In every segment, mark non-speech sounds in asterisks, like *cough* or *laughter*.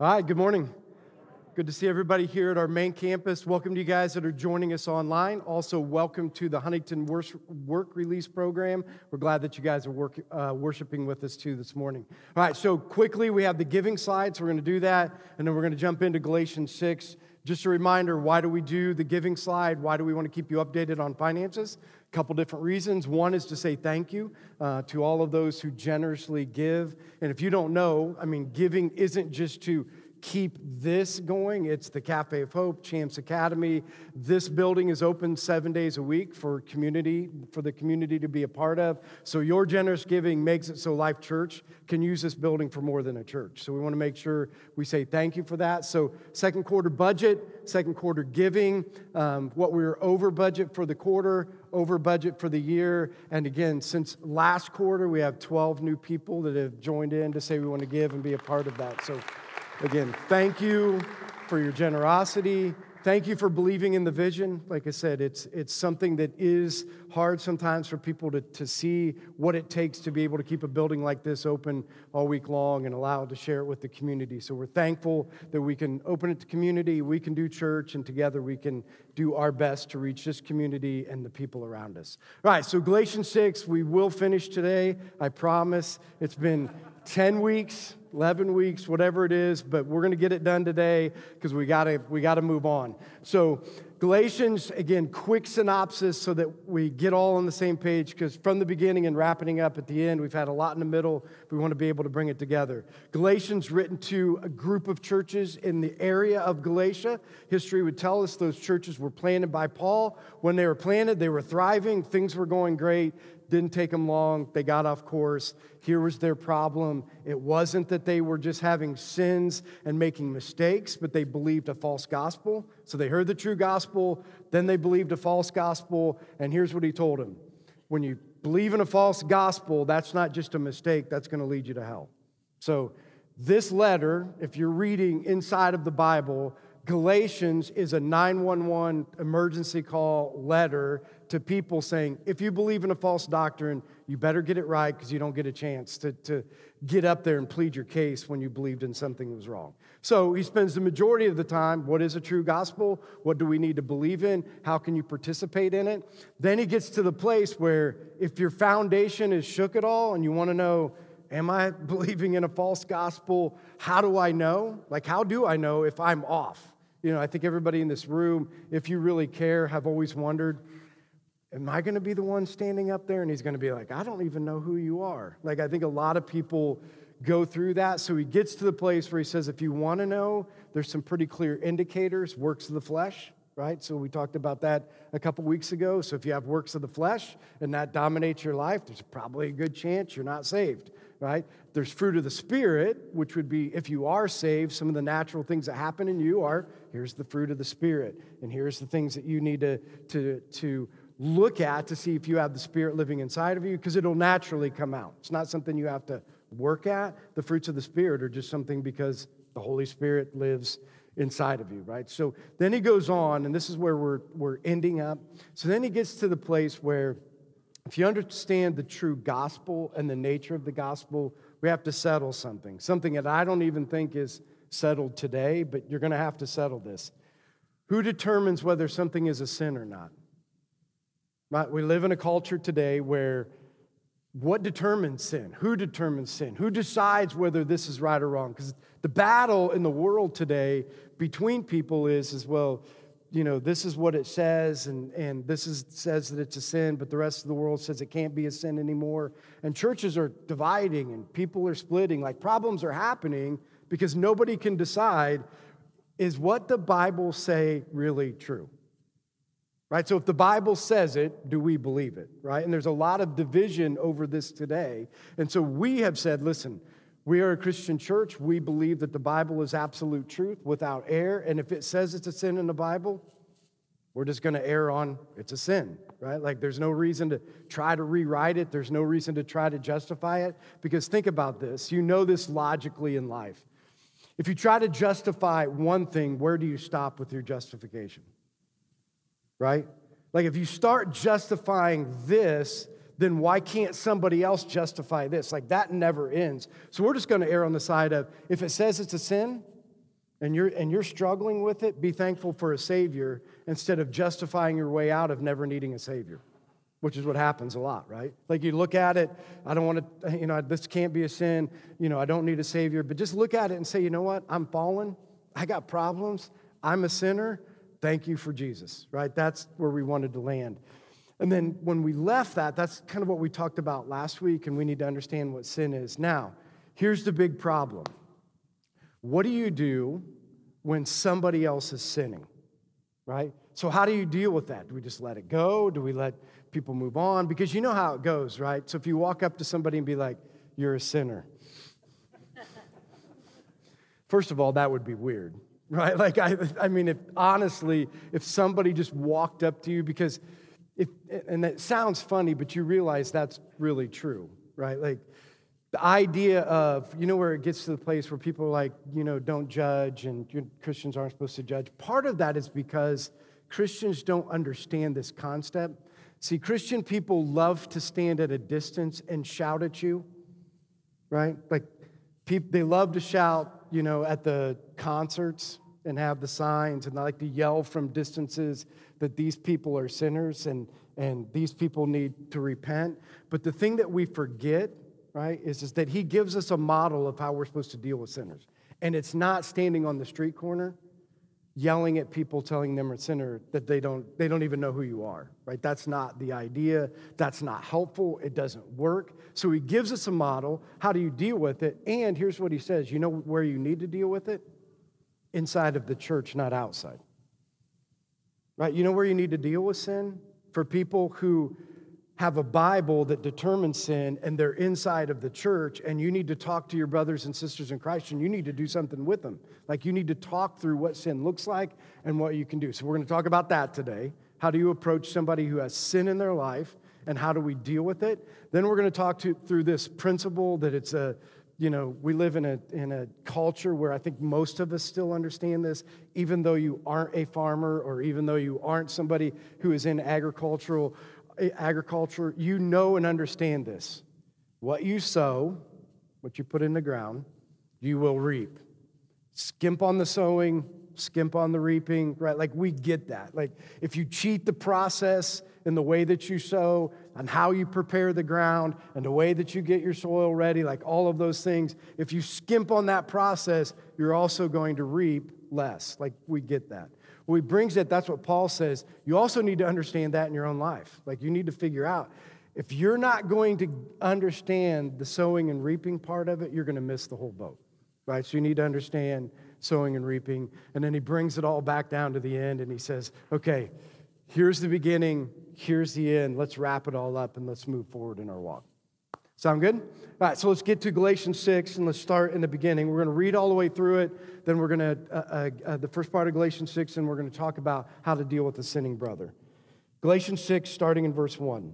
All right, good morning. Good to see everybody here at our main campus. Welcome to you guys that are joining us online. Also, welcome to the Huntington Work Release Program. We're glad that you guys are work, uh, worshiping with us too this morning. All right, so quickly, we have the giving slide, so we're going to do that, and then we're going to jump into Galatians 6. Just a reminder why do we do the giving slide? Why do we want to keep you updated on finances? A couple different reasons. One is to say thank you uh, to all of those who generously give. And if you don't know, I mean, giving isn't just to keep this going. It's the Cafe of Hope, Champs Academy. This building is open seven days a week for community, for the community to be a part of. So your generous giving makes it so Life Church can use this building for more than a church. So we want to make sure we say thank you for that. So second quarter budget, second quarter giving, um, what we were over budget for the quarter, over budget for the year. And again, since last quarter, we have 12 new people that have joined in to say we want to give and be a part of that. So Again, thank you for your generosity. Thank you for believing in the vision. Like I said, it's, it's something that is hard sometimes for people to, to see what it takes to be able to keep a building like this open all week long and allow to share it with the community. So we're thankful that we can open it to community, we can do church, and together we can do our best to reach this community and the people around us. All right, so Galatians 6, we will finish today. I promise. It's been 10 weeks 11 weeks, whatever it is, but we're going to get it done today because we got to we got to move on. So, Galatians again, quick synopsis so that we get all on the same page because from the beginning and wrapping up at the end, we've had a lot in the middle. We want to be able to bring it together. Galatians written to a group of churches in the area of Galatia. History would tell us those churches were planted by Paul. When they were planted, they were thriving, things were going great. Didn't take them long. They got off course. Here was their problem. It wasn't that they were just having sins and making mistakes, but they believed a false gospel. So they heard the true gospel, then they believed a false gospel. And here's what he told them when you believe in a false gospel, that's not just a mistake, that's going to lead you to hell. So, this letter, if you're reading inside of the Bible, Galatians is a 911 emergency call letter to people saying, if you believe in a false doctrine, you better get it right because you don't get a chance to, to get up there and plead your case when you believed in something that was wrong. So he spends the majority of the time, what is a true gospel? What do we need to believe in? How can you participate in it? Then he gets to the place where if your foundation is shook at all and you want to know, am I *laughs* believing in a false gospel? How do I know? Like, how do I know if I'm off? You know, I think everybody in this room, if you really care, have always wondered, am I going to be the one standing up there? And he's going to be like, I don't even know who you are. Like, I think a lot of people go through that. So he gets to the place where he says, if you want to know, there's some pretty clear indicators, works of the flesh, right? So we talked about that a couple weeks ago. So if you have works of the flesh and that dominates your life, there's probably a good chance you're not saved right? There's fruit of the Spirit, which would be if you are saved, some of the natural things that happen in you are here's the fruit of the Spirit, and here's the things that you need to, to, to look at to see if you have the Spirit living inside of you, because it'll naturally come out. It's not something you have to work at. The fruits of the Spirit are just something because the Holy Spirit lives inside of you, right? So then he goes on, and this is where we're, we're ending up. So then he gets to the place where if you understand the true gospel and the nature of the gospel, we have to settle something, something that I don't even think is settled today, but you're going to have to settle this. Who determines whether something is a sin or not? Right? We live in a culture today where what determines sin? Who determines sin? Who decides whether this is right or wrong? Because the battle in the world today between people is, as well, you know, this is what it says, and, and this is, says that it's a sin, but the rest of the world says it can't be a sin anymore. And churches are dividing and people are splitting. Like problems are happening because nobody can decide is what the Bible say really true? Right? So if the Bible says it, do we believe it? Right? And there's a lot of division over this today. And so we have said, listen, we are a Christian church. We believe that the Bible is absolute truth without error. And if it says it's a sin in the Bible, we're just going to err on it's a sin, right? Like there's no reason to try to rewrite it. There's no reason to try to justify it. Because think about this you know this logically in life. If you try to justify one thing, where do you stop with your justification? Right? Like if you start justifying this, then why can't somebody else justify this? Like that never ends. So we're just going to err on the side of if it says it's a sin, and you're, and you're struggling with it, be thankful for a Savior instead of justifying your way out of never needing a Savior, which is what happens a lot, right? Like you look at it, I don't want to, you know, this can't be a sin, you know, I don't need a Savior, but just look at it and say, you know what? I'm fallen, I got problems, I'm a sinner. Thank you for Jesus, right? That's where we wanted to land. And then when we left that, that's kind of what we talked about last week, and we need to understand what sin is. Now, here's the big problem what do you do when somebody else is sinning? Right? So, how do you deal with that? Do we just let it go? Do we let people move on? Because you know how it goes, right? So, if you walk up to somebody and be like, You're a sinner, *laughs* first of all, that would be weird, right? *laughs* Like, I, I mean, if honestly, if somebody just walked up to you, because if, and that sounds funny, but you realize that's really true, right? Like, the idea of, you know, where it gets to the place where people are like, you know, don't judge and Christians aren't supposed to judge. Part of that is because Christians don't understand this concept. See, Christian people love to stand at a distance and shout at you, right? Like, people, they love to shout, you know, at the concerts and have the signs, and they like to yell from distances that these people are sinners and, and these people need to repent. But the thing that we forget right, is, is that he gives us a model of how we're supposed to deal with sinners. And it's not standing on the street corner yelling at people telling them are sinner that they don't they don't even know who you are right? That's not the idea. That's not helpful. It doesn't work. So he gives us a model. How do you deal with it? And here's what he says. You know where you need to deal with it? Inside of the church not outside. Right? You know where you need to deal with sin? For people who have a Bible that determines sin and they're inside of the church, and you need to talk to your brothers and sisters in Christ and you need to do something with them. Like you need to talk through what sin looks like and what you can do. So, we're going to talk about that today. How do you approach somebody who has sin in their life and how do we deal with it? Then we're going to talk to, through this principle that it's a you know, we live in a, in a culture where I think most of us still understand this, even though you aren't a farmer or even though you aren't somebody who is in agricultural agriculture, you know and understand this. What you sow, what you put in the ground, you will reap. Skimp on the sowing, skimp on the reaping, right? Like we get that. Like if you cheat the process in the way that you sow and how you prepare the ground and the way that you get your soil ready, like all of those things, if you skimp on that process, you're also going to reap less. Like we get that. Well, he brings it, that's what Paul says. You also need to understand that in your own life. Like, you need to figure out if you're not going to understand the sowing and reaping part of it, you're going to miss the whole boat, right? So, you need to understand sowing and reaping. And then he brings it all back down to the end and he says, okay, here's the beginning, here's the end. Let's wrap it all up and let's move forward in our walk. Sound good? All right, so let's get to Galatians 6 and let's start in the beginning. We're going to read all the way through it. Then we're going to, uh, uh, uh, the first part of Galatians 6, and we're going to talk about how to deal with the sinning brother. Galatians 6, starting in verse 1.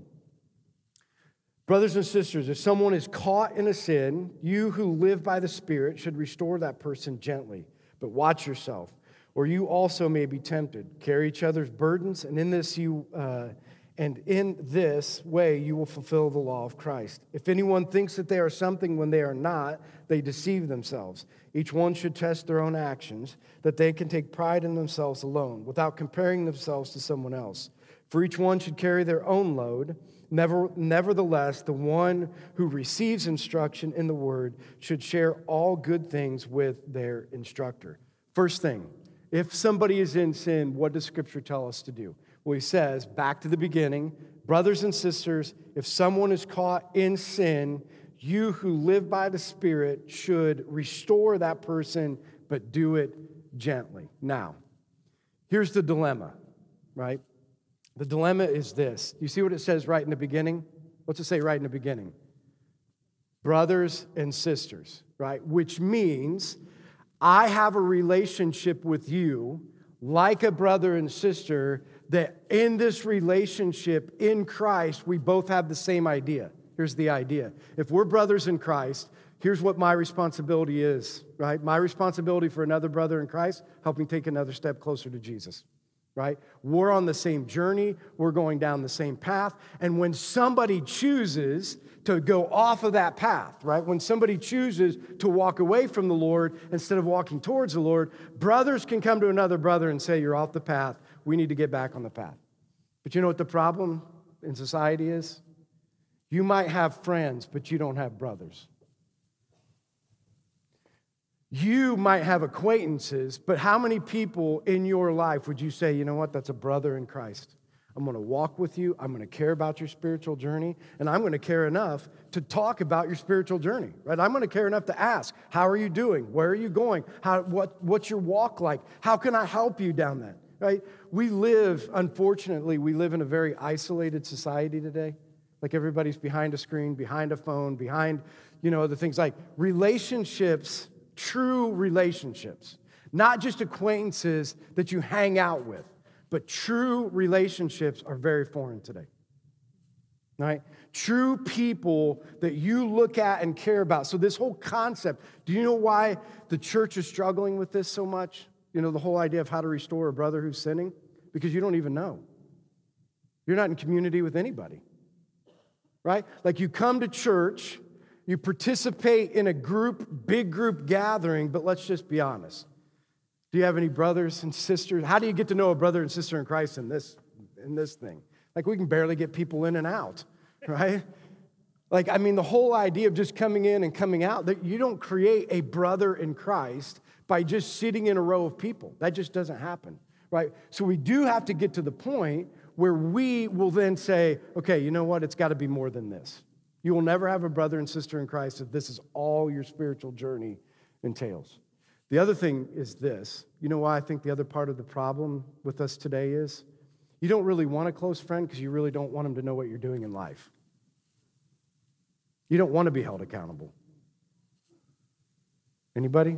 Brothers and sisters, if someone is caught in a sin, you who live by the Spirit should restore that person gently. But watch yourself, or you also may be tempted. Carry each other's burdens, and in this you. Uh, and in this way you will fulfill the law of Christ. If anyone thinks that they are something when they are not, they deceive themselves. Each one should test their own actions, that they can take pride in themselves alone, without comparing themselves to someone else. For each one should carry their own load. Never, nevertheless, the one who receives instruction in the word should share all good things with their instructor. First thing, if somebody is in sin, what does Scripture tell us to do? Well, he says, back to the beginning, brothers and sisters, if someone is caught in sin, you who live by the Spirit should restore that person, but do it gently. Now, here's the dilemma, right? The dilemma is this. You see what it says right in the beginning? What's it say right in the beginning? Brothers and sisters, right? Which means I have a relationship with you like a brother and sister that in this relationship in Christ, we both have the same idea. Here's the idea if we're brothers in Christ, here's what my responsibility is, right? My responsibility for another brother in Christ, helping take another step closer to Jesus. right? We're on the same journey, we're going down the same path. And when somebody chooses to go off of that path, right? When somebody chooses to walk away from the Lord instead of walking towards the Lord, brothers can come to another brother and say, You're off the path. We need to get back on the path. But you know what the problem in society is? You might have friends, but you don't have brothers. You might have acquaintances, but how many people in your life would you say, you know what, that's a brother in Christ? I'm going to walk with you. I'm going to care about your spiritual journey. And I'm going to care enough to talk about your spiritual journey, right? I'm going to care enough to ask, how are you doing? Where are you going? How, what, what's your walk like? How can I help you down that, right? We live, unfortunately, we live in a very isolated society today. Like everybody's behind a screen, behind a phone, behind, you know, other things like relationships true relationships, not just acquaintances that you hang out with, but true relationships are very foreign today. Right? True people that you look at and care about. So, this whole concept, do you know why the church is struggling with this so much? You know, the whole idea of how to restore a brother who's sinning? Because you don't even know. You're not in community with anybody. Right? Like you come to church you participate in a group, big group gathering, but let's just be honest. Do you have any brothers and sisters? How do you get to know a brother and sister in Christ in this, in this thing? Like, we can barely get people in and out, *laughs* right? Like, I mean, the whole idea of just coming in and coming out, that you don't create a brother in Christ by just sitting in a row of people. That just doesn't happen, right? So we do have to get to the point where we will then say, okay, you know what? It's got to be more than this. You will never have a brother and sister in Christ if this is all your spiritual journey entails. The other thing is this. You know why I think the other part of the problem with us today is? You don't really want a close friend because you really don't want them to know what you're doing in life. You don't want to be held accountable. Anybody?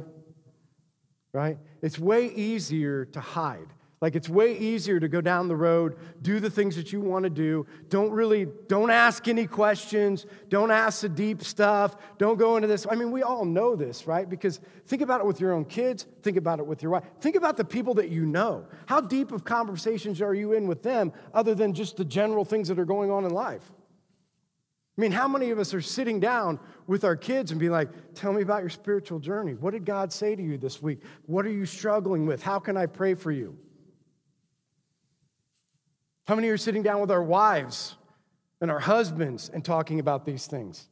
Right? It's way easier to hide. Like it's way easier to go down the road, do the things that you want to do. Don't really, don't ask any questions. Don't ask the deep stuff. Don't go into this. I mean, we all know this, right? Because think about it with your own kids. Think about it with your wife. Think about the people that you know. How deep of conversations are you in with them other than just the general things that are going on in life? I mean, how many of us are sitting down with our kids and being like, tell me about your spiritual journey? What did God say to you this week? What are you struggling with? How can I pray for you? How many are sitting down with our wives and our husbands and talking about these things?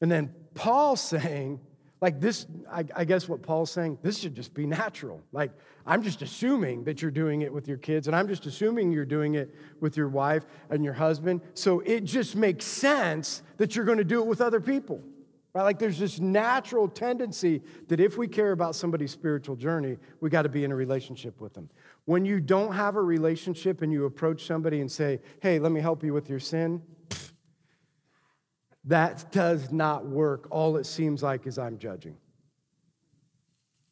And then Paul saying, like this, I, I, guess what Paul's saying, this should just be natural. Like, I'm just assuming that you're doing it with your kids, and I'm just assuming you're doing it with your wife and your husband. So it just makes sense that you're going to do it with other people. Right? Like there's this natural tendency that if we care about somebody's spiritual journey, we got to be in a relationship with them. When you don't have a relationship and you approach somebody and say, hey, let me help you with your sin, that does not work. All it seems like is I'm judging.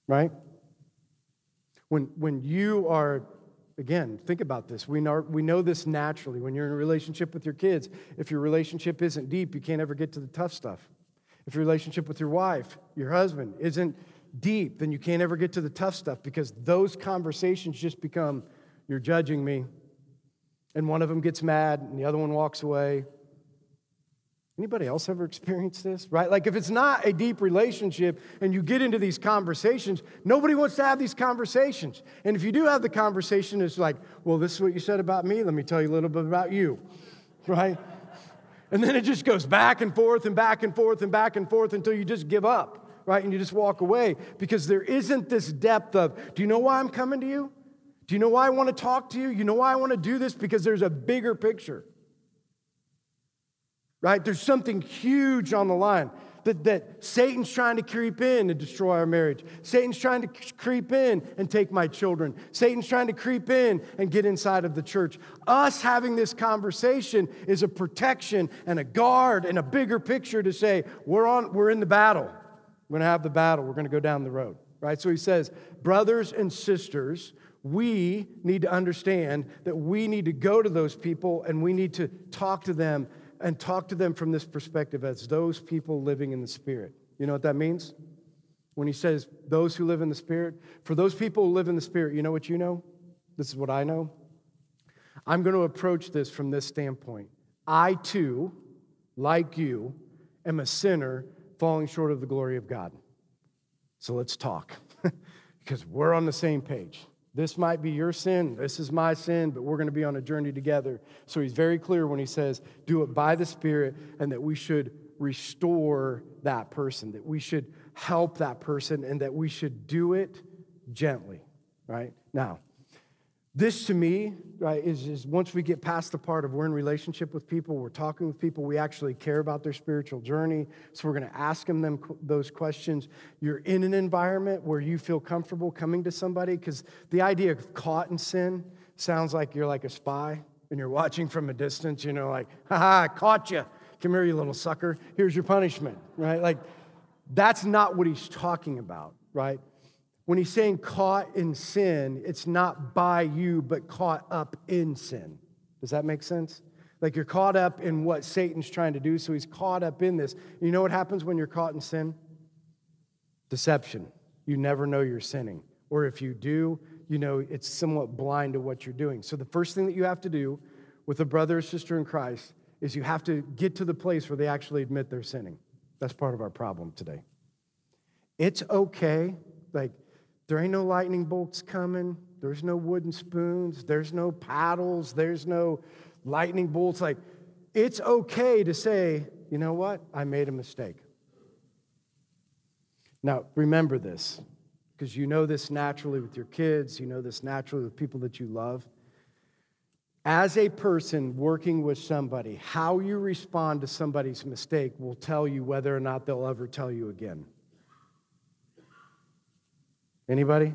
Right? When, when you are, again, think about this. We know, we know this naturally. When you're in a relationship with your kids, if your relationship isn't deep, you can't ever get to the tough stuff. If your relationship with your wife, your husband, isn't deep, then you can't ever get to the tough stuff because those conversations just become you're judging me. And one of them gets mad and the other one walks away. Anybody else ever experienced this? Right? Like if it's not a deep relationship and you get into these conversations, nobody wants to have these conversations. And if you do have the conversation, it's like, well, this is what you said about me. Let me tell you a little bit about you. Right? And then it just goes back and forth and back and forth and back and forth until you just give up right? And you just walk away because there isn't this depth of, do you know why I'm coming to you? Do you know why I want to talk to you? You know why I want to do this? Because there's a bigger picture, right? There's something huge on the line. That, that Satan's trying to creep in and destroy our marriage. Satan's trying to creep in and take my children. Satan's trying to creep in and get inside of the church. Us having this conversation is a protection and a guard and a bigger picture to say, we're, on, we're in the battle. We're going to have the battle. We're going to go down the road, right? So he says, brothers and sisters, we need to understand that we need to go to those people and we need to talk to them and talk to them from this perspective as those people living in the Spirit. You know what that means? when he says those who live in the Spirit, for those people who live in the Spirit, you know what you know? This is what I know. I'm going to approach this from this standpoint. I too, like you, am a sinner falling short of the glory of God. So let's talk *laughs* because we're on the same page. This might be your sin, this is my sin, but we're going to be on a journey together. So he's very clear when he says, do it by the Spirit, and that we should restore that person, that we should help that person, and that we should do it gently, right? Now, this to me right, is, is once we get past the part of we're in relationship with people, we're talking with people, we actually care about their spiritual journey. So we're going to ask them, them those questions. You're in an environment where you feel comfortable coming to somebody because the idea of caught in sin sounds like you're like a spy and you're watching from a distance, you know, like, ha, I caught you. Come here, you little sucker. Here's your punishment, right? Like, that's not what he's talking about, right? When he's saying caught in sin, it's not by you, but caught up in sin. Does that make sense? Like you're caught up in what Satan's trying to do, so he's caught up in this. You know what happens when you're caught in sin? Deception. You never know you're sinning. Or if you do, you know it's somewhat blind to what you're doing. So the first thing that you have to do with a brother or sister in Christ is you have to get to the place where they actually admit they're sinning. That's part of our problem today. It's okay, like, there ain't no lightning bolts coming. There's no wooden spoons. There's no paddles. There's no lightning bolts. Like, it's okay to say, you know what? I made a mistake. Now, remember this, because you know this naturally with your kids, you know this naturally with people that you love. As a person working with somebody, how you respond to somebody's mistake will tell you whether or not they'll ever tell you again. Anybody?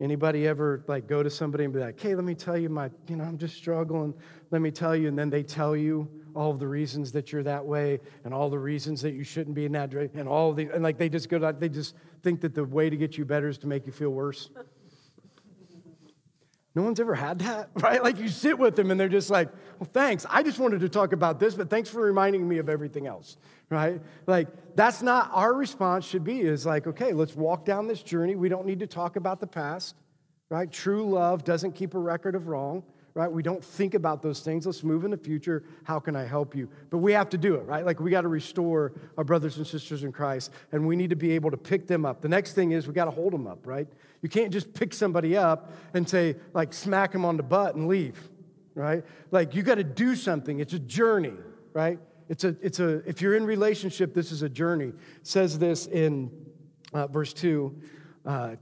Anybody ever like go to somebody and be like, "Hey, let me tell you my, you know, I'm just struggling. Let me tell you," and then they tell you all the reasons that you're that way and all the reasons that you shouldn't be in that and all the and like they just go to, they just think that the way to get you better is to make you feel worse. No one's ever had that, *laughs* right? Like you sit with them and they're just like, well, thanks. I just wanted to talk about this, but thanks for reminding me of everything else, right? Like that's not our response should be is like, okay, let's walk down this journey. We don't need to talk about the past, right? True love doesn't keep a record of wrong right? We don't think about those things. Let's move in the future. How can I help you? But we have to do it, right? Like we got to restore our brothers and sisters in Christ, and we need to be able to pick them up. The next thing is we got to hold them up, right? You can't just pick somebody up and say, like, smack them on the butt and leave, right? Like you got to do something. It's a journey, right? It's a, it's a, if you're in relationship, this is a journey. It says this in uh, verse 2 uh,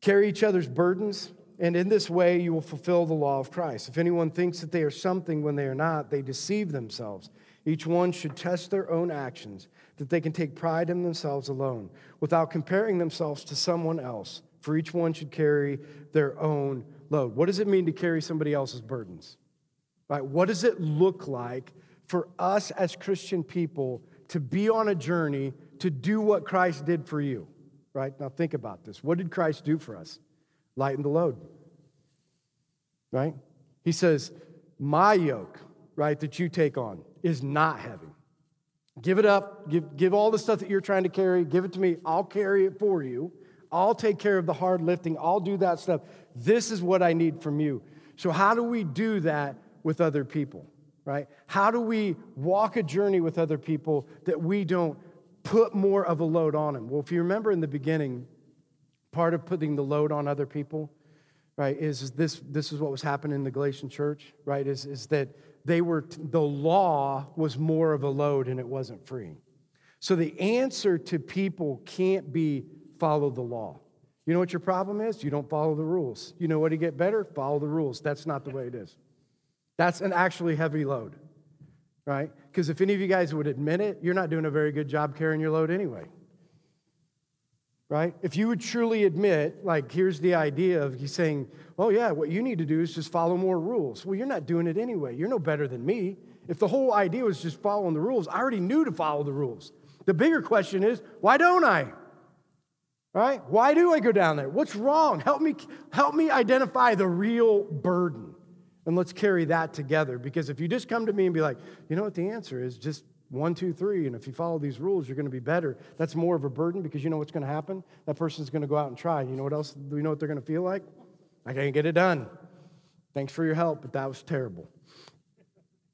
carry each other's burdens and in this way, you will fulfill the law of Christ. If anyone thinks that they are something when they are not, they deceive themselves. Each one should test their own actions, that they can take pride in themselves alone, without comparing themselves to someone else. For each one should carry their own load. What does it mean to carry somebody else's burdens? Right? What does it look like for us as Christian people to be on a journey to do what Christ did for you? Right? Now think about this. What did Christ do for us? Lighten the load. Right? He says, My yoke, right, that you take on is not heavy. Give it up. Give, give all the stuff that you're trying to carry. Give it to me. I'll carry it for you. I'll take care of the hard lifting. I'll do that stuff. This is what I need from you. So, how do we do that with other people, right? How do we walk a journey with other people that we don't put more of a load on them? Well, if you remember in the beginning, part of putting the load on other people, right, is this, this is what was happening in the Galatian church, right, is, is that they were, the law was more of a load and it wasn't free. So the answer to people can't be follow the law. You know what your problem is? You don't follow the rules. You know what to get better? Follow the rules. That's not the way it is. That's an actually heavy load, right? Because if any of you guys would admit it, you're not doing a very good job carrying your load anyway right? If you would truly admit, like, here's the idea of he's saying, oh, yeah, what you need to do is just follow more rules. Well, you're not doing it anyway. You're no better than me. If the whole idea was just following the rules, I already knew to follow the rules. The bigger question is, why don't I? Right? Why do I go down there? What's wrong? Help me, help me identify the real burden. And let's carry that together. Because if you just come to me and be like, you know what the answer is, just one, two, three, and if you follow these rules, you're going to be better. That's more of a burden because you know what's going to happen? That person's going to go out and try. You know what else? Do you know what they're going to feel like? I can't get it done. Thanks for your help, but that was terrible.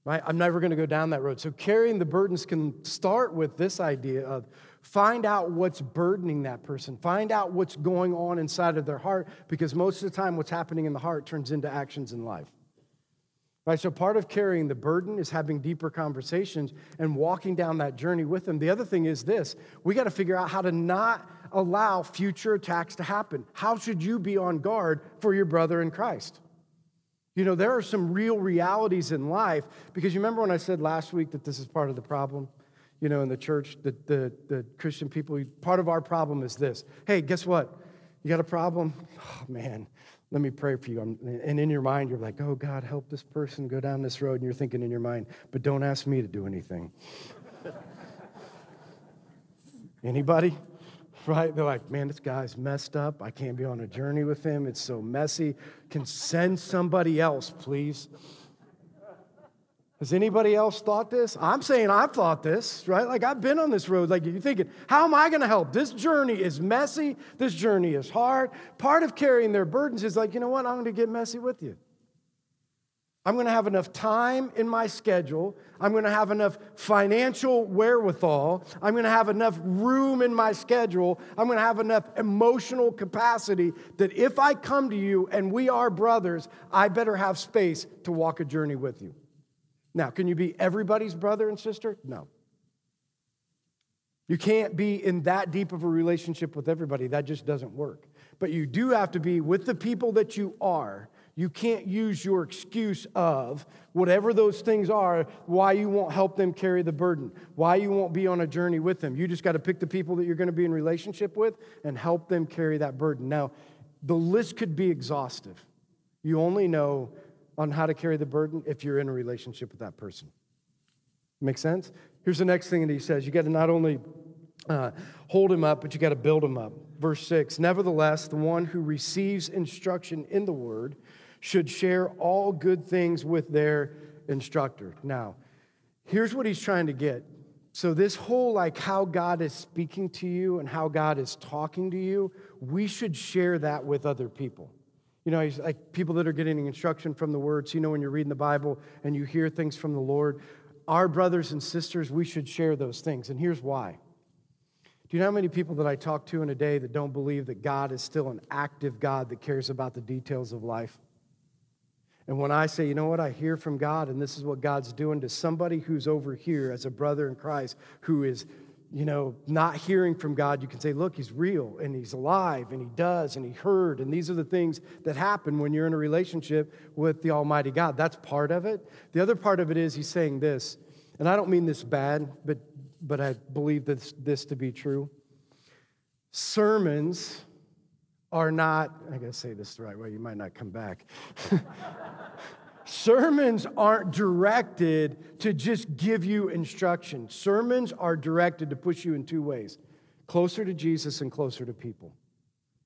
Right? I'm never going to go down that road. So carrying the burdens can start with this idea of find out what's burdening that person. Find out what's going on inside of their heart because most of the time what's happening in the heart turns into actions in life. Right, so part of carrying the burden is having deeper conversations and walking down that journey with them. The other thing is this we got to figure out how to not allow future attacks to happen. How should you be on guard for your brother in Christ? You know, there are some real realities in life because you remember when I said last week that this is part of the problem? You know, in the church, the, the, the Christian people, part of our problem is this. Hey, guess what? You got a problem? *sighs* Oh, man, let me pray for you. And in your mind, you're like, oh, God, help this person go down this road. And you're thinking in your mind, but don't ask me to do anything. *laughs* Anybody? Right? They're like, man, this guy's messed up. I can't be on a journey with him. It's so messy. Can send somebody else, please. Has anybody else thought this? I'm saying I've thought this, right? Like I've been on this road. Like you're thinking, how am I going to help? This journey is messy. This journey is hard. Part of carrying their burdens is like, you know what? I'm going to get messy with you. I'm going to have enough time in my schedule. I'm going to have enough financial wherewithal. I'm going to have enough room in my schedule. I'm going to have enough emotional capacity that if I come to you and we are brothers, I better have space to walk a journey with you. Now, can you be everybody's brother and sister? No. You can't be in that deep of a relationship with everybody. That just doesn't work. But you do have to be with the people that you are. You can't use your excuse of whatever those things are, why you won't help them carry the burden, why you won't be on a journey with them. You just got to pick the people that you're going to be in relationship with and help them carry that burden. Now, the list could be exhaustive. You only know on how to carry the burden if you're in a relationship with that person. Make sense? Here's the next thing that he says you got to not only uh, hold him up, but you got to build him up. Verse 6 Nevertheless, the one who receives instruction in the word should share all good things with their instructor. Now, here's what he's trying to get. So, this whole like how God is speaking to you and how God is talking to you, we should share that with other people. You know, like people that are getting instruction from the words, you know, when you're reading the Bible and you hear things from the Lord, our brothers and sisters, we should share those things. And here's why. Do you know how many people that I talk to in a day that don't believe that God is still an active God that cares about the details of life? And when I say, you know what, I hear from God and this is what God's doing to somebody who's over here as a brother in Christ who is you know, not hearing from God, you can say, look, he's real and he's alive and he does and he heard. And these are the things that happen when you're in a relationship with the Almighty God. That's part of it. The other part of it is he's saying this, and I don't mean this bad, but, but I believe this, this to be true. Sermons are not, I gotta say this the right way, you might not come back. *laughs* Sermons aren't directed to just give you instruction. Sermons are directed to push you in two ways closer to Jesus and closer to people.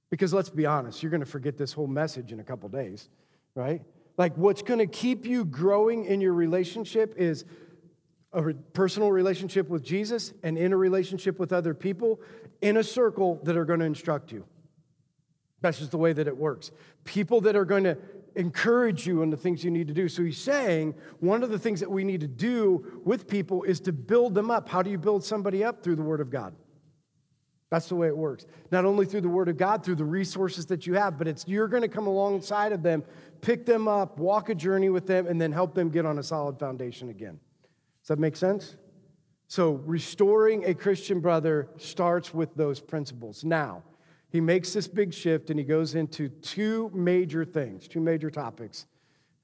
Because let's be honest, you're going to forget this whole message in a couple days, right? Like what's going to keep you growing in your relationship is a personal relationship with Jesus and in a relationship with other people in a circle that are going to instruct you. That's just the way that it works. People that are going to encourage you in the things you need to do. So he's saying one of the things that we need to do with people is to build them up. How do you build somebody up? Through the Word of God. That's the way it works. Not only through the Word of God, through the resources that you have, but it's you're going to come alongside of them, pick them up, walk a journey with them, and then help them get on a solid foundation again. Does that make sense? So, restoring a Christian brother starts with those principles. Now, he makes this big shift and he goes into two major things, two major topics.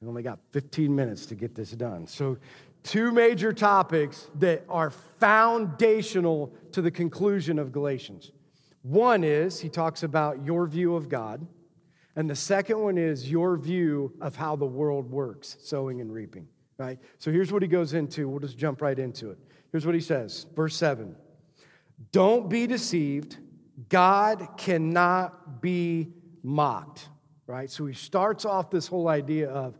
I only got 15 minutes to get this done. So, two major topics that are foundational to the conclusion of Galatians. One is he talks about your view of God, and the second one is your view of how the world works, sowing and reaping, right? So here's what he goes into. We'll just jump right into it. Here's what he says, verse 7. Don't be deceived. God cannot be mocked, right? So he starts off this whole idea of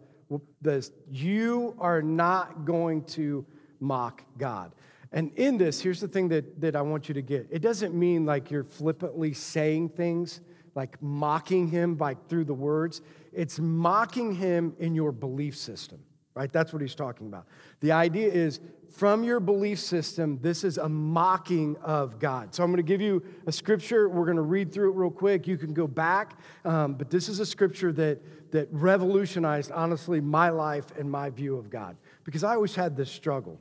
this you are not going to mock God. And in this, here's the thing that, that I want you to get it doesn't mean like you're flippantly saying things, like mocking him by, through the words. It's mocking him in your belief system, right? That's what he's talking about. The idea is from your belief system, this is a mocking of God. So I'm going to give you a scripture. We're going to read through it real quick. You can go back, um, but this is a scripture that, that revolutionized, honestly, my life and my view of God. Because I always had this struggle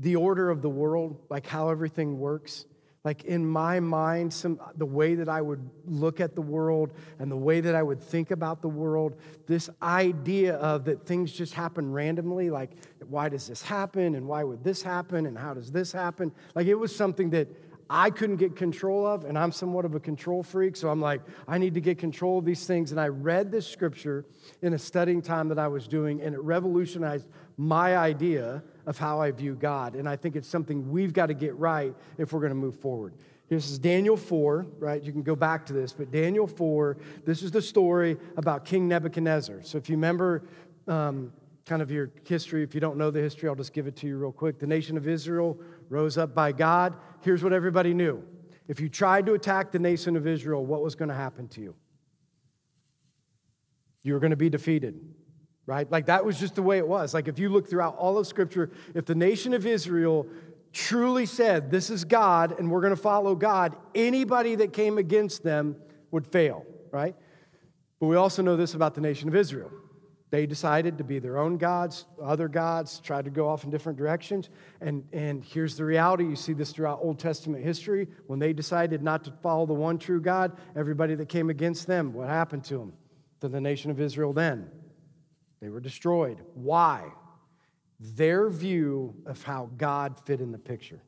the order of the world, like how everything works. Like in my mind, some, the way that I would look at the world and the way that I would think about the world, this idea of that things just happen randomly, like why does this happen and why would this happen and how does this happen? Like it was something that I couldn't get control of, and I'm somewhat of a control freak, so I'm like, I need to get control of these things. And I read this scripture in a studying time that I was doing, and it revolutionized my idea of how I view God. And I think it's something we've got to get right if we're going to move forward. This is Daniel 4, right? You can go back to this, but Daniel 4, this is the story about King Nebuchadnezzar. So if you remember um, kind of your history, if you don't know the history, I'll just give it to you real quick. The nation of Israel rose up by God. Here's what everybody knew if you tried to attack the nation of Israel, what was going to happen to you? You were going to be defeated, right? Like that was just the way it was. Like if you look throughout all of Scripture, if the nation of Israel truly said, This is God and we're going to follow God, anybody that came against them would fail, right? But we also know this about the nation of Israel. They decided to be their own gods, other gods, tried to go off in different directions. And, and here's the reality you see this throughout Old Testament history. When they decided not to follow the one true God, everybody that came against them, what happened to them? To the nation of Israel then? They were destroyed. Why? Their view of how God fit in the picture,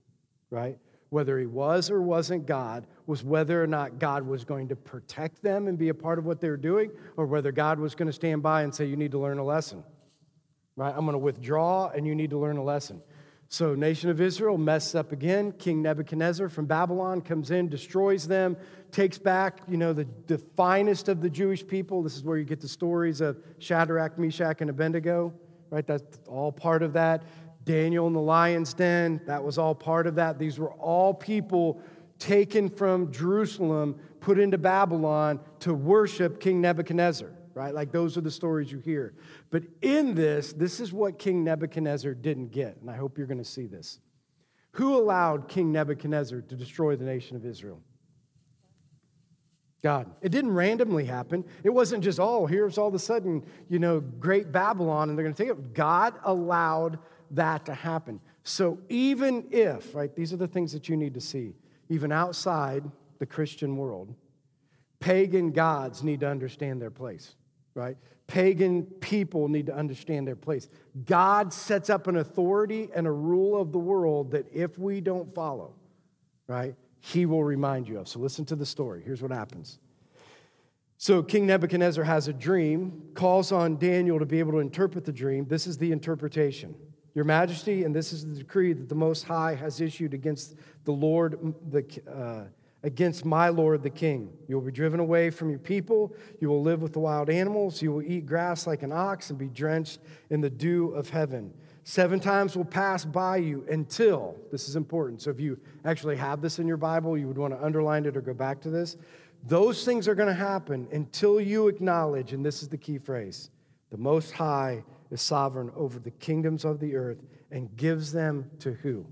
right? whether he was or wasn't God, was whether or not God was going to protect them and be a part of what they were doing, or whether God was going to stand by and say, You need to learn a lesson. Right? I'm going to withdraw and you need to learn a lesson. So, nation of Israel messes up again. King Nebuchadnezzar from Babylon comes in, destroys them, takes back, you know, the, the finest of the Jewish people. This is where you get the stories of Shadrach, Meshach, and Abednego, right? That's all part of that. Daniel in the lion's den, that was all part of that. These were all people taken from Jerusalem, put into Babylon to worship King Nebuchadnezzar, right? Like those are the stories you hear. But in this, this is what King Nebuchadnezzar didn't get, and I hope you're going to see this. Who allowed King Nebuchadnezzar to destroy the nation of Israel? God. It didn't randomly happen. It wasn't just, oh, here's all of a sudden, you know, great Babylon, and they're going to take it. God allowed that to happen. So even if, right, these are the things that you need to see, even outside the Christian world, pagan gods need to understand their place, right? Pagan people need to understand their place. God sets up an authority and a rule of the world that if we don't follow, right, he will remind you of. So listen to the story. Here's what happens. So King Nebuchadnezzar has a dream, calls on Daniel to be able to interpret the dream. This is the interpretation. Your Majesty, and this is the decree that the Most High has issued against the Lord, the, uh, against my Lord the King. You will be driven away from your people. You will live with the wild animals. You will eat grass like an ox and be drenched in the dew of heaven. Seven times will pass by you until, this is important. So if you actually have this in your Bible, you would want to underline it or go back to this. Those things are going to happen until you acknowledge, and this is the key phrase the Most High is sovereign over the kingdoms of the earth and gives them to who?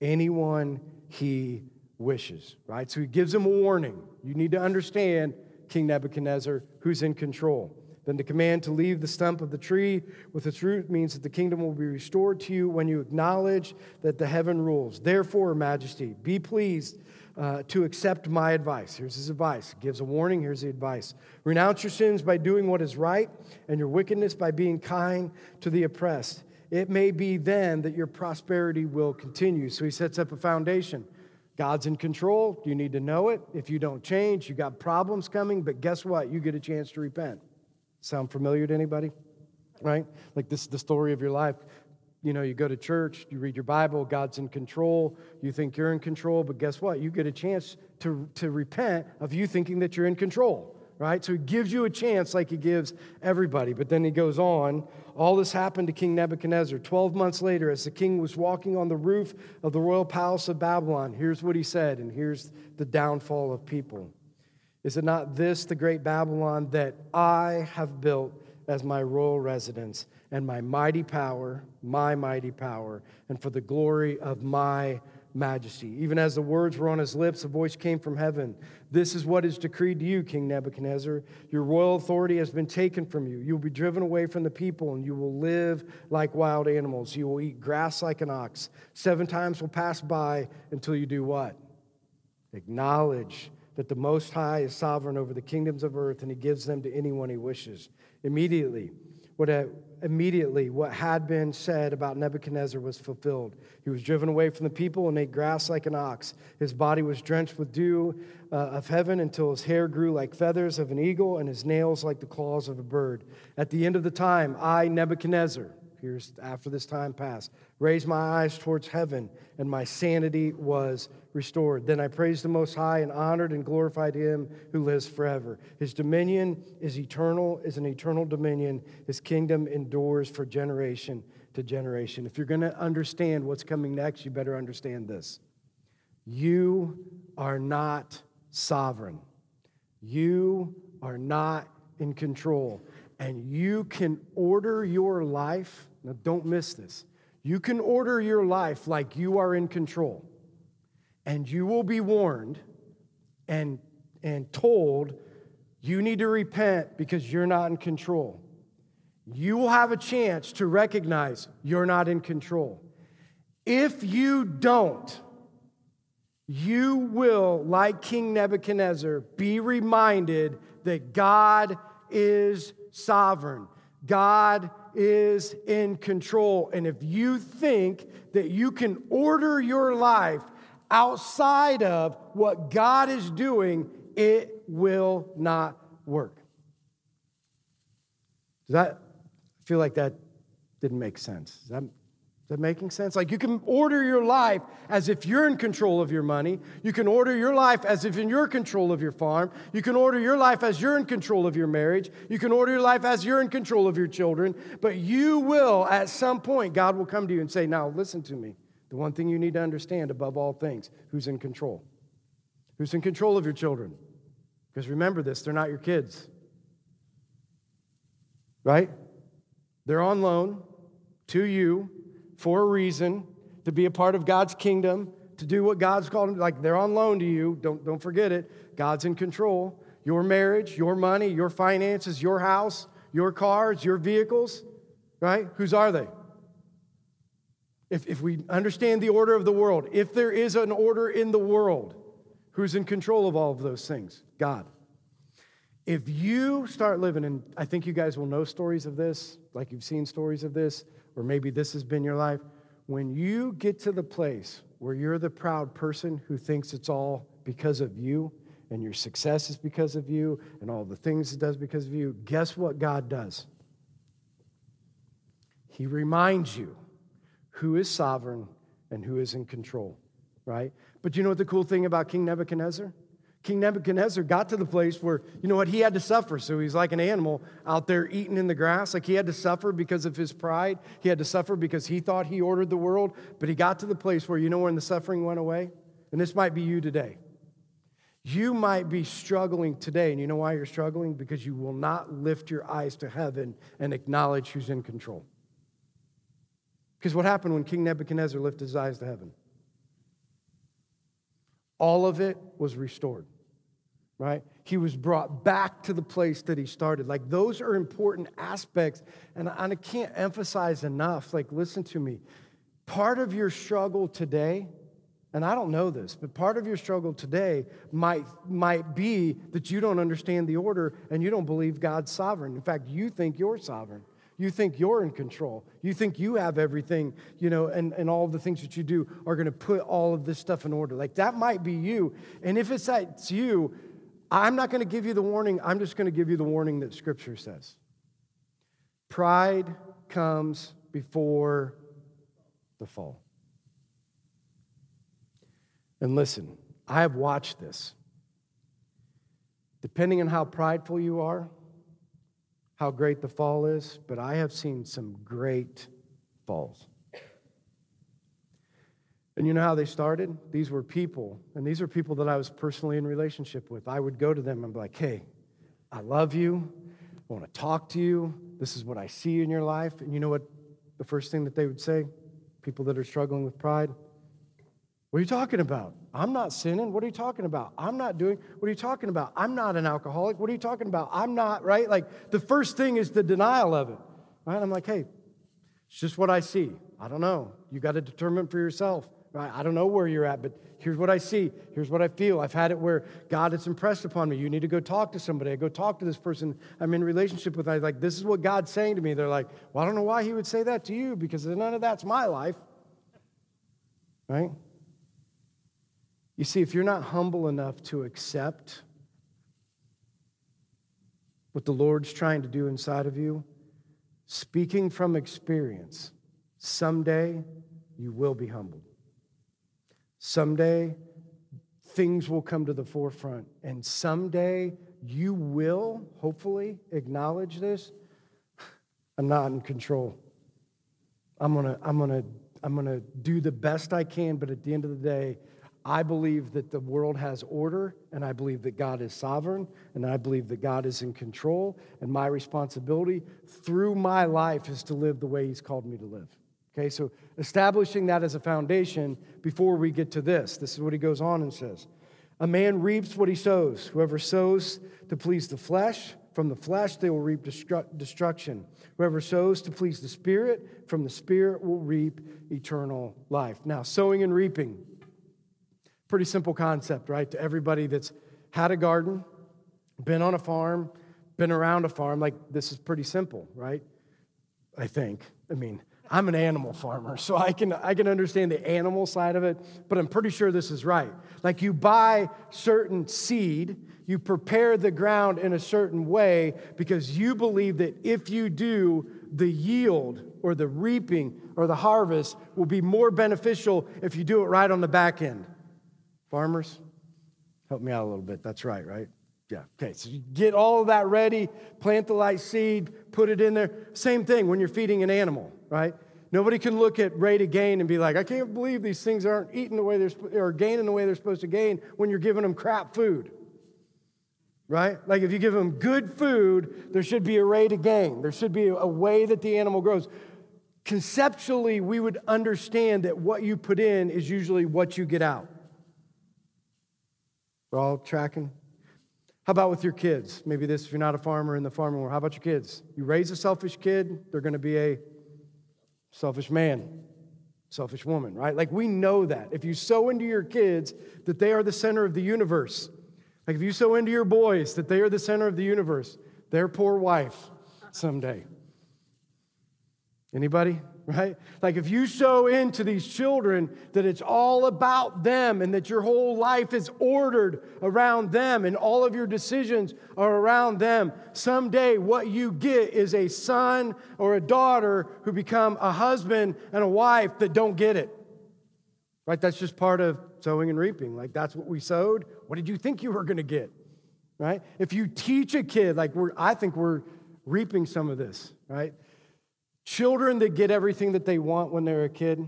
Anyone he wishes, right? So he gives them a warning. You need to understand, King Nebuchadnezzar, who's in control. Then the command to leave the stump of the tree with its root means that the kingdom will be restored to you when you acknowledge that the heaven rules. Therefore, Majesty, be pleased uh, to accept my advice. Here's his advice. He gives a warning. Here's the advice. Renounce your sins by doing what is right, and your wickedness by being kind to the oppressed. It may be then that your prosperity will continue. So he sets up a foundation. God's in control. You need to know it. If you don't change, you got problems coming, but guess what? You get a chance to repent. Sound familiar to anybody? Right? Like this is the story of your life you know, you go to church, you read your Bible, God's in control, you think you're in control, but guess what? You get a chance to, to repent of you thinking that you're in control, right? So he gives you a chance like he gives everybody. But then he goes on. All this happened to King Nebuchadnezzar. Twelve months later, as the king was walking on the roof of the royal palace of Babylon, here's what he said, and here's the downfall of people. Is it not this, the great Babylon, that I have built as my royal residence, and my mighty power, my mighty power, and for the glory of my majesty. Even as the words were on his lips, a voice came from heaven. This is what is decreed to you, King Nebuchadnezzar. Your royal authority has been taken from you. You will be driven away from the people, and you will live like wild animals. You will eat grass like an ox. Seven times will pass by until you do what? Acknowledge that the Most High is sovereign over the kingdoms of earth, and he gives them to anyone he wishes. Immediately, what uh, immediately what had been said about Nebuchadnezzar was fulfilled. He was driven away from the people and ate grass like an ox. His body was drenched with dew uh, of heaven until his hair grew like feathers of an eagle and his nails like the claws of a bird. At the end of the time, I, Nebuchadnezzar, here's after this time passed, raised my eyes towards heaven, and my sanity was restored. Then I praised the Most High and honored and glorified him who lives forever. His dominion is eternal, is an eternal dominion. His kingdom endures for generation to generation. If you're going to understand what's coming next, you better understand this. You are not sovereign. You are not in control. And you can order your life. Now, don't miss this. You can order your life like you are in control and you will be warned and, and told you need to repent because you're not in control. You will have a chance to recognize you're not in control. If you don't, you will, like King Nebuchadnezzar, be reminded that God is sovereign. God is in control. And if you think that you can order your life outside of what God is doing, it will not work. Does that feel like that didn't make sense? Is that, that making sense? Like you can order your life as if you're in control of your money. You can order your life as if in your control of your farm. You can order your life as you're in control of your marriage. You can order your life as you're in control of your children. But you will, at some point, God will come to you and say, Now, listen to me. The one thing you need to understand above all things who's in control? Who's in control of your children? Because remember this, they're not your kids. Right? They're on loan to you for a reason to be a part of God's kingdom, to do what God's called them. Like they're on loan to you. Don't, don't forget it. God's in control. Your marriage, your money, your finances, your house, your cars, your vehicles, right? Whose are they? if, if we understand the order of the world, if there is an order in the world, who's in control of all of those things? God. If you start living, and I think you guys will know stories of this, like you've seen stories of this, or maybe this has been your life. When you get to the place where you're the proud person who thinks it's all because of you, and your success is because of you, and all the things it does because of you, guess what God does? He reminds you who is sovereign and who is in control, right? But you know what the cool thing about King Nebuchadnezzar? King Nebuchadnezzar got to the place where, you know what, he had to suffer. So he's like an animal out there eating in the grass. Like he had to suffer because of his pride. He had to suffer because he thought he ordered the world. But he got to the place where, you know, when the suffering went away? And this might be you today. You might be struggling today. And you know why you're struggling? Because you will not lift your eyes to heaven and acknowledge who's in control. Because what happened when King Nebuchadnezzar lifted his eyes to heaven? All of it was restored, right? He was brought back to the place that he started. Like, those are important aspects. And I can't emphasize enough. Like, listen to me. Part of your struggle today, and I don't know this, but part of your struggle today might, might be that you don't understand the order and you don't believe God's sovereign. In fact, you think you're sovereign. You think you're in control. You think you have everything, you know, and, and all the things that you do are going to put all of this stuff in order. Like that might be you. And if it's that's you, I'm not going to give you the warning. I'm just going to give you the warning that Scripture says. Pride comes before the fall. And listen, I have watched this. depending on how prideful you are, how great the fall is, but I have seen some great falls. And you know how they started? These were people, and these are people that I was personally in relationship with. I would go to them and be like, hey, I love you. I want to talk to you. This is what I see in your life. And you know what the first thing that they would say? People that are struggling with pride. What are you talking about? I'm not sinning. What are you talking about? I'm not doing. What are you talking about? I'm not an alcoholic. What are you talking about? I'm not, right? Like the first thing is the denial of it. Right? I'm like, hey, it's just what I see. I don't know. You got to determine for yourself. Right? I don't know where you're at, but here's what I see. Here's what I feel. I've had it where God has impressed upon me. You need to go talk to somebody. I go talk to this person I'm in relationship with. I like, this is what God's saying to me. They're like, well, I don't know why he would say that to you because none of that's my life. Right? You see, if you're not humble enough to accept what the Lord's trying to do inside of you, speaking from experience, someday you will be humbled. Someday, things will come to the forefront, and someday you will, hopefully, acknowledge this. I'm not in control. I'm gonna, I'm gonna, I'm gonna do the best I can, but at the end of the day, I believe that the world has order, and I believe that God is sovereign, and I believe that God is in control, and my responsibility through my life is to live the way He's called me to live. Okay, so establishing that as a foundation before we get to this. This is what he goes on and says A man reaps what he sows. Whoever sows to please the flesh, from the flesh they will reap destru- destruction. Whoever sows to please the Spirit, from the Spirit will reap eternal life. Now, sowing and reaping. Pretty simple concept, right? To everybody that's had a garden, been on a farm, been around a farm, like this is pretty simple, right? I think. I mean, I'm an animal farmer, so I can, I can understand the animal side of it, but I'm pretty sure this is right. Like you buy certain seed, you prepare the ground in a certain way because you believe that if you do, the yield or the reaping or the harvest will be more beneficial if you do it right on the back end. Farmers, help me out a little bit. That's right, right? Yeah. Okay. So you get all of that ready, plant the light seed, put it in there. Same thing when you're feeding an animal right? Nobody can look at rate of gain and be like, I can't believe these things aren't eating the way they're or gaining the way they're supposed to gain when you're giving them crap food. Right? Like if you give them good food, there should be a rate of gain. There should be a way that the animal grows. Conceptually, we would understand that what you put in is usually what you get out. We're all tracking? How about with your kids? Maybe this, if you're not a farmer in the farming world, how about your kids? You raise a selfish kid, they're going to be a selfish man, selfish woman, right? Like we know that. If you sow into your kids that they are the center of the universe, like if you sow into your boys that they are the center of the universe, their poor wife someday. Anybody? Right? Like if you sow into these children that it's all about them and that your whole life is ordered around them and all of your decisions are around them, someday what you get is a son or a daughter who become a husband and a wife that don't get it. Right? That's just part of sowing and reaping. Like that's what we sowed. What did you think you were going to get? Right? If you teach a kid, like we're, I think we're reaping some of this, right? Children that get everything that they want when they're a kid.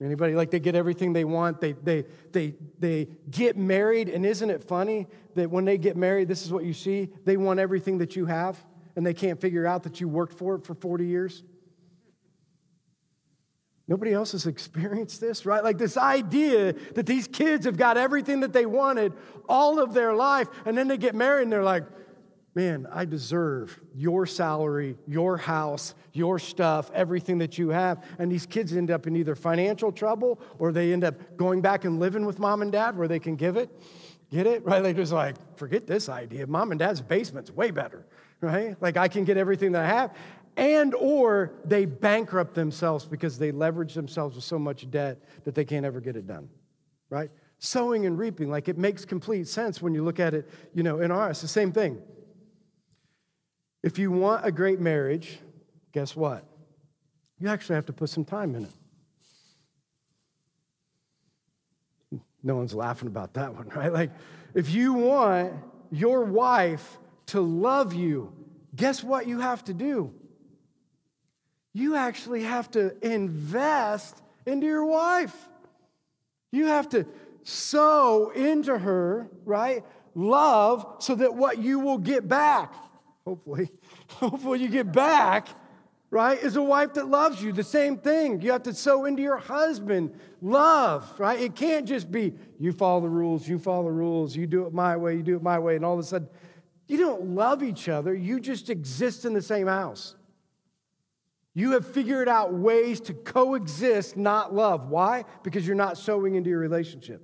Anybody like they get everything they want? They, they, they, they get married, and isn't it funny that when they get married, this is what you see? They want everything that you have, and they can't figure out that you worked for it for 40 years? Nobody else has experienced this, right? Like this idea that these kids have got everything that they wanted all of their life, and then they get married and they're like, man, I deserve your salary, your house, your stuff, everything that you have. And these kids end up in either financial trouble or they end up going back and living with mom and dad where they can give it. Get it? Right? They just like, forget this idea. Mom and dad's basement's way better, right? Like I can get everything that I have. And or they bankrupt themselves because they leverage themselves with so much debt that they can't ever get it done. Right? Sowing and reaping, like it makes complete sense when you look at it, you know, in ours. The same thing. If you want a great marriage, guess what? You actually have to put some time in it. No one's laughing about that one, *laughs* right? Like, if you want your wife to love you, guess what you have to do? You actually have to invest into your wife. You have to sow into her, right? Love so that what you will get back, hopefully, *laughs* hopefully you get back, right, is a wife that loves you. The same thing. You have to sow into your husband love, right? It can't just be you follow the rules, you follow the rules, you do it my way, you do it my way, and all of a sudden, you don't love each other. You just exist in the same house. You have figured out ways to coexist, not love. Why? Because you're not sowing into your relationship.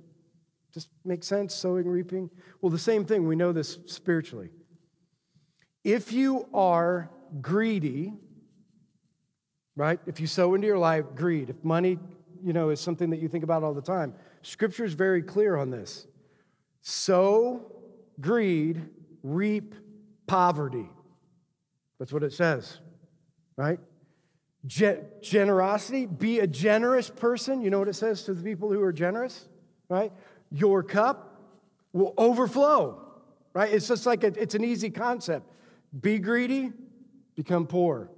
Just makes sense, sowing, reaping? Well, the same thing, we know this spiritually. If you are greedy, right? If you sow into your life greed, if money, you know, is something that you think about all the time, scripture is very clear on this. Sow greed, reap poverty. That's what it says, right? generosity, be a generous person. You know what it says to the people who are generous, right? Your cup will overflow, right? It's just like a, it's an easy concept. Be greedy, become poor.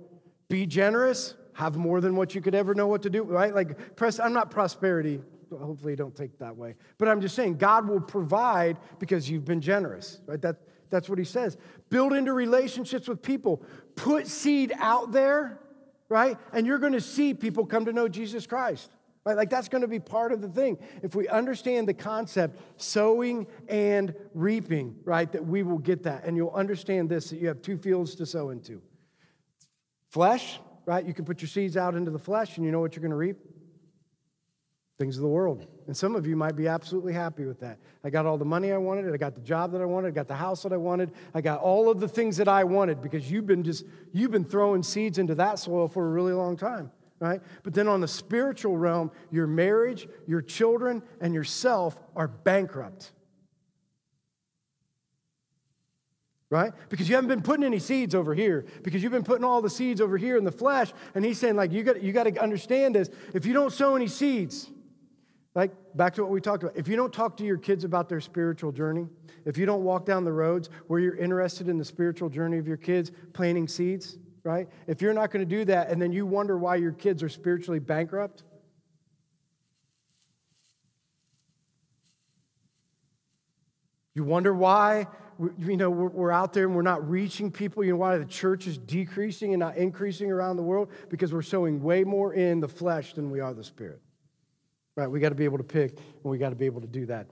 Be generous, have more than what you could ever know what to do, right? Like, press, I'm not prosperity. Hopefully, you don't take that way. But I'm just saying, God will provide because you've been generous, right? That, that's what he says. Build into relationships with people. Put seed out there right? And you're going to see people come to know Jesus Christ. Right? Like that's going to be part of the thing. If we understand the concept, sowing and reaping, right, that we will get that. And you'll understand this that you have two fields to sow into. Flesh, right? You can put your seeds out into the flesh and you know what you're going to reap things of the world. And some of you might be absolutely happy with that. I got all the money I wanted, I got the job that I wanted, I got the house that I wanted, I got all of the things that I wanted because you've been just you've been throwing seeds into that soil for a really long time, right? But then on the spiritual realm, your marriage, your children, and yourself are bankrupt. right? Because you haven't been putting any seeds over here, because you've been putting all the seeds over here in the flesh. And he's saying, like, you got, you got to understand this. If you don't sow any seeds, like, back to what we talked about. If you don't talk to your kids about their spiritual journey, if you don't walk down the roads where you're interested in the spiritual journey of your kids, planting seeds, right? If you're not going to do that and then you wonder why your kids are spiritually bankrupt, you wonder why you know we're out there and we're not reaching people you know why the church is decreasing and not increasing around the world because we're sowing way more in the flesh than we are the spirit Right? We got to be able to pick, and we got to be able to do that.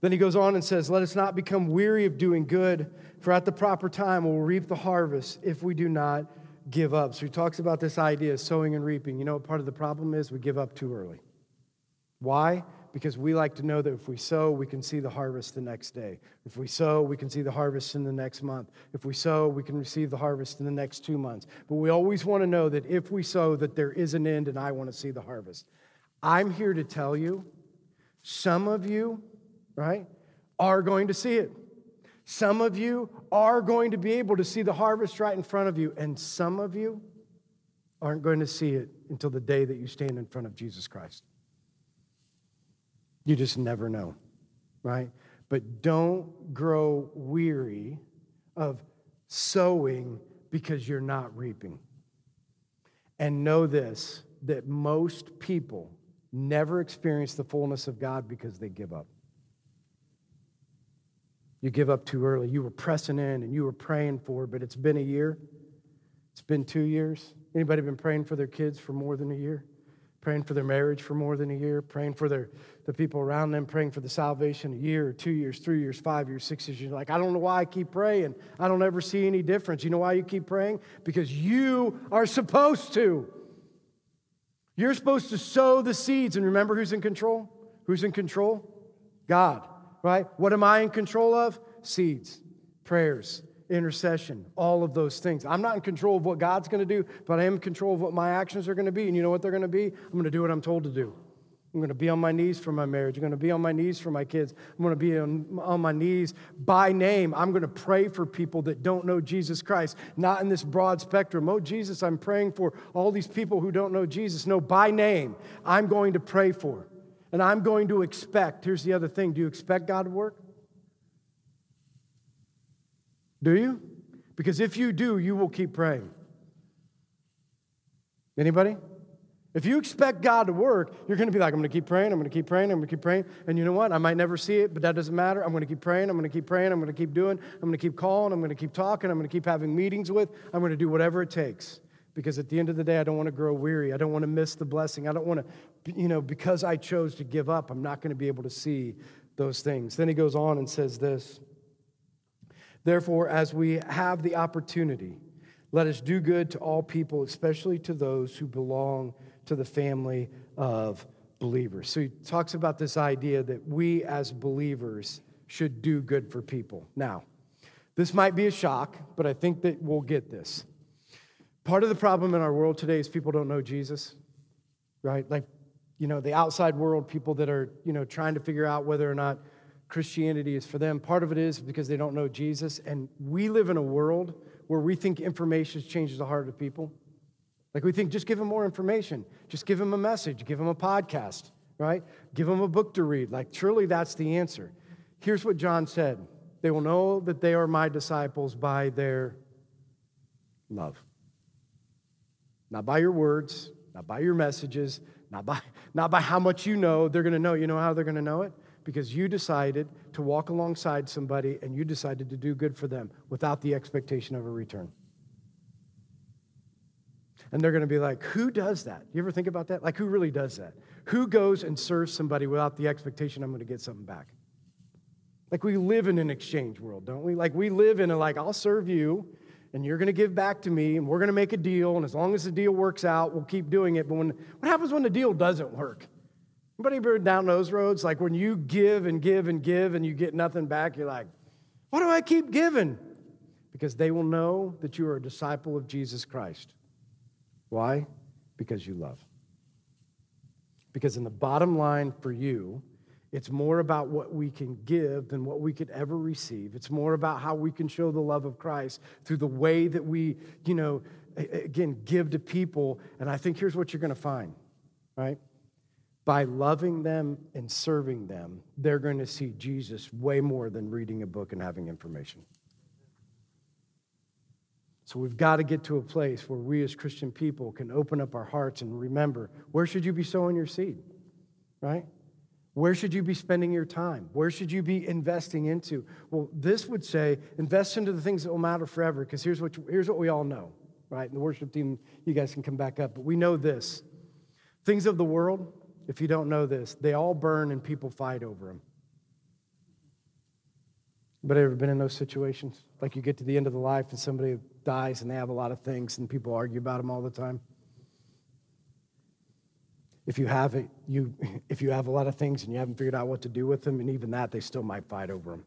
Then he goes on and says, Let us not become weary of doing good, for at the proper time we'll reap the harvest if we do not give up. So he talks about this idea of sowing and reaping. You know what part of the problem is? We give up too early. Why? Because we like to know that if we sow, we can see the harvest the next day. If we sow, we can see the harvest in the next month. If we sow, we can receive the harvest in the next two months. But we always want to know that if we sow, that there is an end, and I want to see the harvest. I'm here to tell you, some of you, right, are going to see it. Some of you are going to be able to see the harvest right in front of you, and some of you aren't going to see it until the day that you stand in front of Jesus Christ. You just never know, right? But don't grow weary of sowing because you're not reaping. And know this that most people never experience the fullness of God because they give up. You give up too early. You were pressing in and you were praying for, but it's been a year. It's been two years. Anybody been praying for their kids for more than a year? Praying for their marriage for more than a year? Praying for their, the people around them? Praying for the salvation a year, two years, three years, five years, six years? You're like, I don't know why I keep praying. I don't ever see any difference. You know why you keep praying? Because you are supposed to. You're supposed to sow the seeds. And remember who's in control? Who's in control? God, right? What am I in control of? Seeds, prayers, intercession, all of those things. I'm not in control of what God's going to do, but I am in control of what my actions are going to be. And you know what they're going to be? I'm going to do what I'm told to do. I'm going to be on my knees for my marriage. I'm going to be on my knees for my kids. I'm going to be on, on, my knees by name. I'm going to pray for people that don't know Jesus Christ, not in this broad spectrum. Oh, Jesus, I'm praying for all these people who don't know Jesus. No, by name, I'm going to pray for. And I'm going to expect, here's the other thing do you expect God to work? Do you? Because if you do, you will keep praying. Anybody? If you expect God to work, you're going to be like, I'm going to keep praying, I'm going to keep praying, I'm going to keep praying. And you know what? I might never see it, but that doesn't matter. I'm going to keep praying, I'm going to keep praying, I'm going to keep doing, I'm going to keep calling, I'm going to keep talking, I'm going to keep having meetings with, I'm going to do whatever it takes. Because at the end of the day, I don't want to grow weary. I don't want to miss the blessing. I don't want to, you know, because I chose to give up, I'm not going to be able to see those things. Then he goes on and says this Therefore, as we have the opportunity, let us do good to all people, especially to those who belong to the family of believers. So he talks about this idea that we as believers should do good for people. Now, this might be a shock, but I think that we'll get this. Part of the problem in our world today is people don't know Jesus, right? Like, you know, the outside world, people that are, you know, trying to figure out whether or not Christianity is for them. Part of it is because they don't know Jesus. And we live in a world where we think information changes the heart of people. Like we think, just give them more information, just give them a message, give them a podcast, right? Give them a book to read. Like, surely that's the answer. Here's what John said They will know that they are my disciples by their love. Not by your words, not by your messages, not by, *laughs* not by how much you know. They're going to know. You know how they're going to know it? because you decided to walk alongside somebody and you decided to do good for them without the expectation of a return. And they're going to be like, who does that? You ever think about that? Like, who really does that? Who goes and serves somebody without the expectation I'm going to get something back? Like, we live in an exchange world, don't we? Like, we live in a, like, I'll serve you, and you're going to give back to me, and we're going to make a deal, and as long as the deal works out, we'll keep doing it. But when, what happens when the deal doesn't work? Anybody ever down those roads? Like when you give and give and give and you get nothing back, you're like, why do I keep giving? Because they will know that you are a disciple of Jesus Christ. Why? Because you love. Because in the bottom line for you, it's more about what we can give than what we could ever receive. It's more about how we can show the love of Christ through the way that we, you know, again, give to people. And I think here's what you're going to find, right? by loving them and serving them, they're going to see Jesus way more than reading a book and having information. So we've got to get to a place where we as Christian people can open up our hearts and remember where should you be sowing your seed? Right? Where should you be spending your time? Where should you be investing into? Well, this would say invest into the things that will matter forever because here's what, here's what we all know, right? And the worship team, you guys can come back up, but we know this. Things of the world, if you don't know this, they all burn and people fight over them. But ever been in those situations? Like you get to the end of the life and somebody dies and they have a lot of things and people argue about them all the time. If you have it, you *laughs* if you have a lot of things and you haven't figured out what to do with them, and even that they still might fight over them.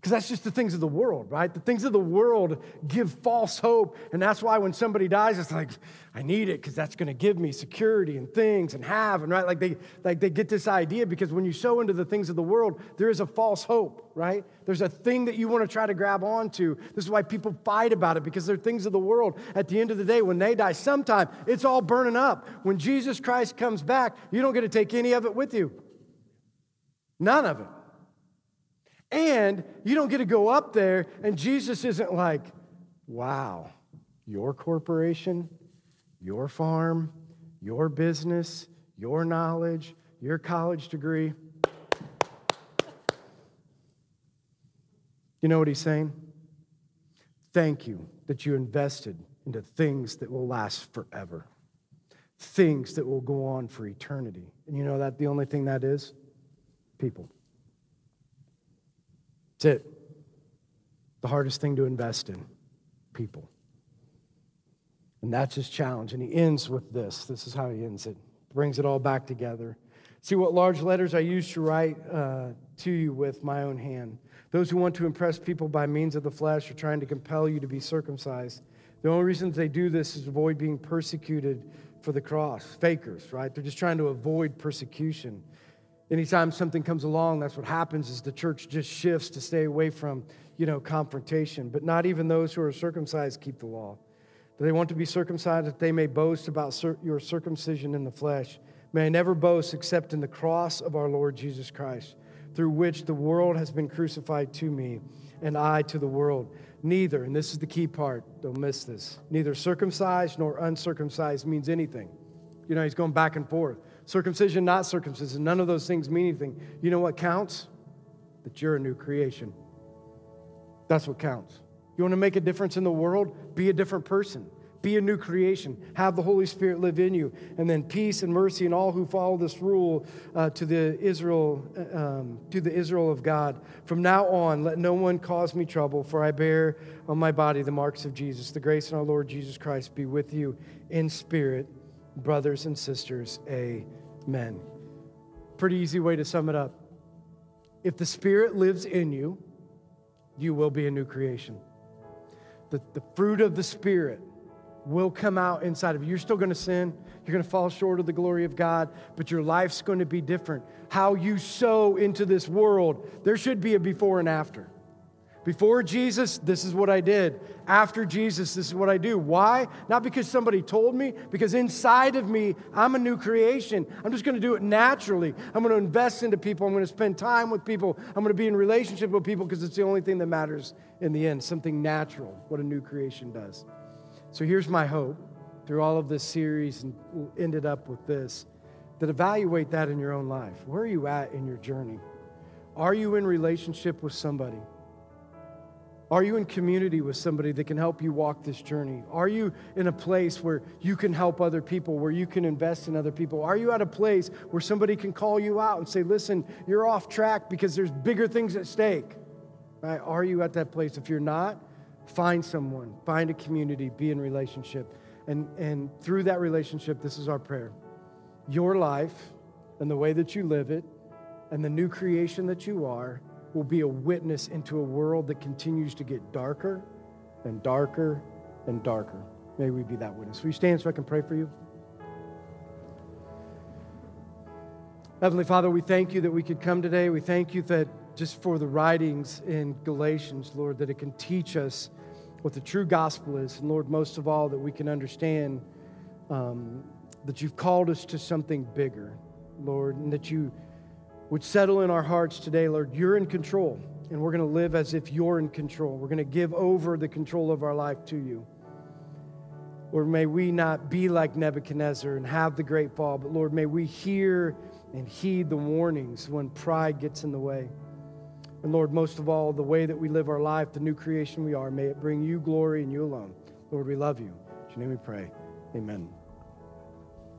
Because that's just the things of the world, right? The things of the world give false hope. And that's why when somebody dies, it's like, I need it because that's going to give me security and things and have. And right, like they, like they get this idea because when you sow into the things of the world, there is a false hope, right? There's a thing that you want to try to grab onto. This is why people fight about it because they're things of the world. At the end of the day, when they die, sometime it's all burning up. When Jesus Christ comes back, you don't get to take any of it with you. None of it. And you don't get to go up there, and Jesus isn't like, wow, your corporation, your farm, your business, your knowledge, your college degree. You know what he's saying? Thank you that you invested into things that will last forever, things that will go on for eternity. And you know that the only thing that is? People. It. The hardest thing to invest in people. And that's his challenge. And he ends with this. This is how he ends it. Brings it all back together. See what large letters I used to write uh, to you with my own hand. Those who want to impress people by means of the flesh are trying to compel you to be circumcised. The only reason they do this is to avoid being persecuted for the cross. Fakers, right? They're just trying to avoid persecution. Anytime something comes along, that's what happens is the church just shifts to stay away from, you know, confrontation. But not even those who are circumcised keep the law. Do they want to be circumcised that they may boast about your circumcision in the flesh? May I never boast except in the cross of our Lord Jesus Christ, through which the world has been crucified to me, and I to the world. Neither, and this is the key part, don't miss this, neither circumcised nor uncircumcised means anything. You know, he's going back and forth. Circumcision, not circumcision, none of those things mean anything. You know what counts? That you're a new creation. That's what counts. You want to make a difference in the world? Be a different person. Be a new creation. Have the Holy Spirit live in you. And then peace and mercy and all who follow this rule uh, to the Israel, uh, um, to the Israel of God. From now on, let no one cause me trouble, for I bear on my body the marks of Jesus. The grace of our Lord Jesus Christ be with you in spirit, brothers and sisters. Amen. Pretty easy way to sum it up. If the Spirit lives in you, you will be a new creation. The, the fruit of the Spirit will come out inside of you. You're still going to sin. You're going to fall short of the glory of God, but your life's going to be different. How you sow into this world, there should be a before and after. Before Jesus, this is what I did. After Jesus, this is what I do. Why? Not because somebody told me, because inside of me, I'm a new creation. I'm just going to do it naturally. I'm going to invest into people. I'm going to spend time with people. I'm going to be in relationship with people because it's the only thing that matters in the end. Something natural, what a new creation does. So here's my hope through all of this series and ended up with this that evaluate that in your own life. Where are you at in your journey? Are you in relationship with somebody? Are you in community with somebody that can help you walk this journey? Are you in a place where you can help other people, where you can invest in other people? Are you at a place where somebody can call you out and say, listen, you're off track because there's bigger things at stake? Right? Are you at that place? If you're not, Find someone, find a community, be in relationship. And, and through that relationship, this is our prayer. Your life and the way that you live it and the new creation that you are will be a witness into a world that continues to get darker and darker and darker. May we be that witness. Will you stand so I can pray for you? Heavenly Father, we thank you that we could come today. We thank you that just for the writings in Galatians, Lord, that it can teach us what the true gospel is. And Lord, most of all, that we can understand um, that you've called us to something bigger, Lord, and that you would settle in our hearts today, Lord. You're in control, and we're going to live as if you're in control. We're going to give over the control of our life to you. Lord, may we not be like Nebuchadnezzar and have the great fall, but Lord, may we hear and heed the warnings when pride gets in the way. And Lord, most of all, the way that we live our life, the new creation we are, may it bring you glory and you alone. Lord, we love you. In your name we pray. Amen.